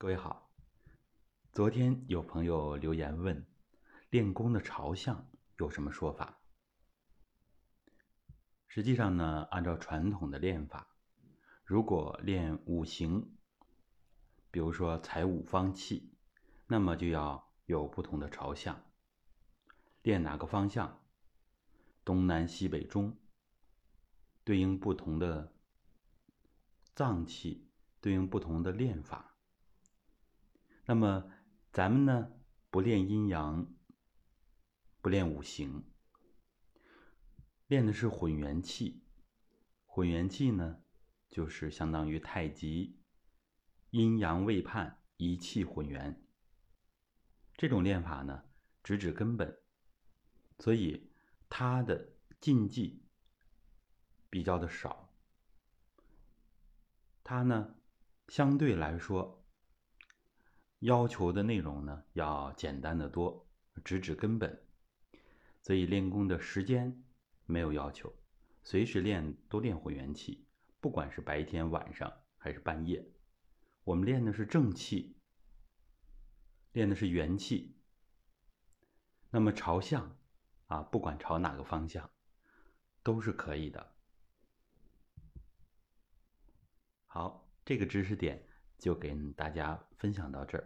各位好，昨天有朋友留言问，练功的朝向有什么说法？实际上呢，按照传统的练法，如果练五行，比如说采五方气，那么就要有不同的朝向。练哪个方向？东南西北中，对应不同的脏器，对应不同的练法。那么，咱们呢不练阴阳，不练五行，练的是混元气。混元气呢，就是相当于太极阴阳未判，一气混元。这种练法呢，直指根本，所以它的禁忌比较的少。它呢，相对来说。要求的内容呢要简单的多，直指根本，所以练功的时间没有要求，随时练都练混元气，不管是白天、晚上还是半夜，我们练的是正气，练的是元气。那么朝向啊，不管朝哪个方向，都是可以的。好，这个知识点就给大家分享到这儿。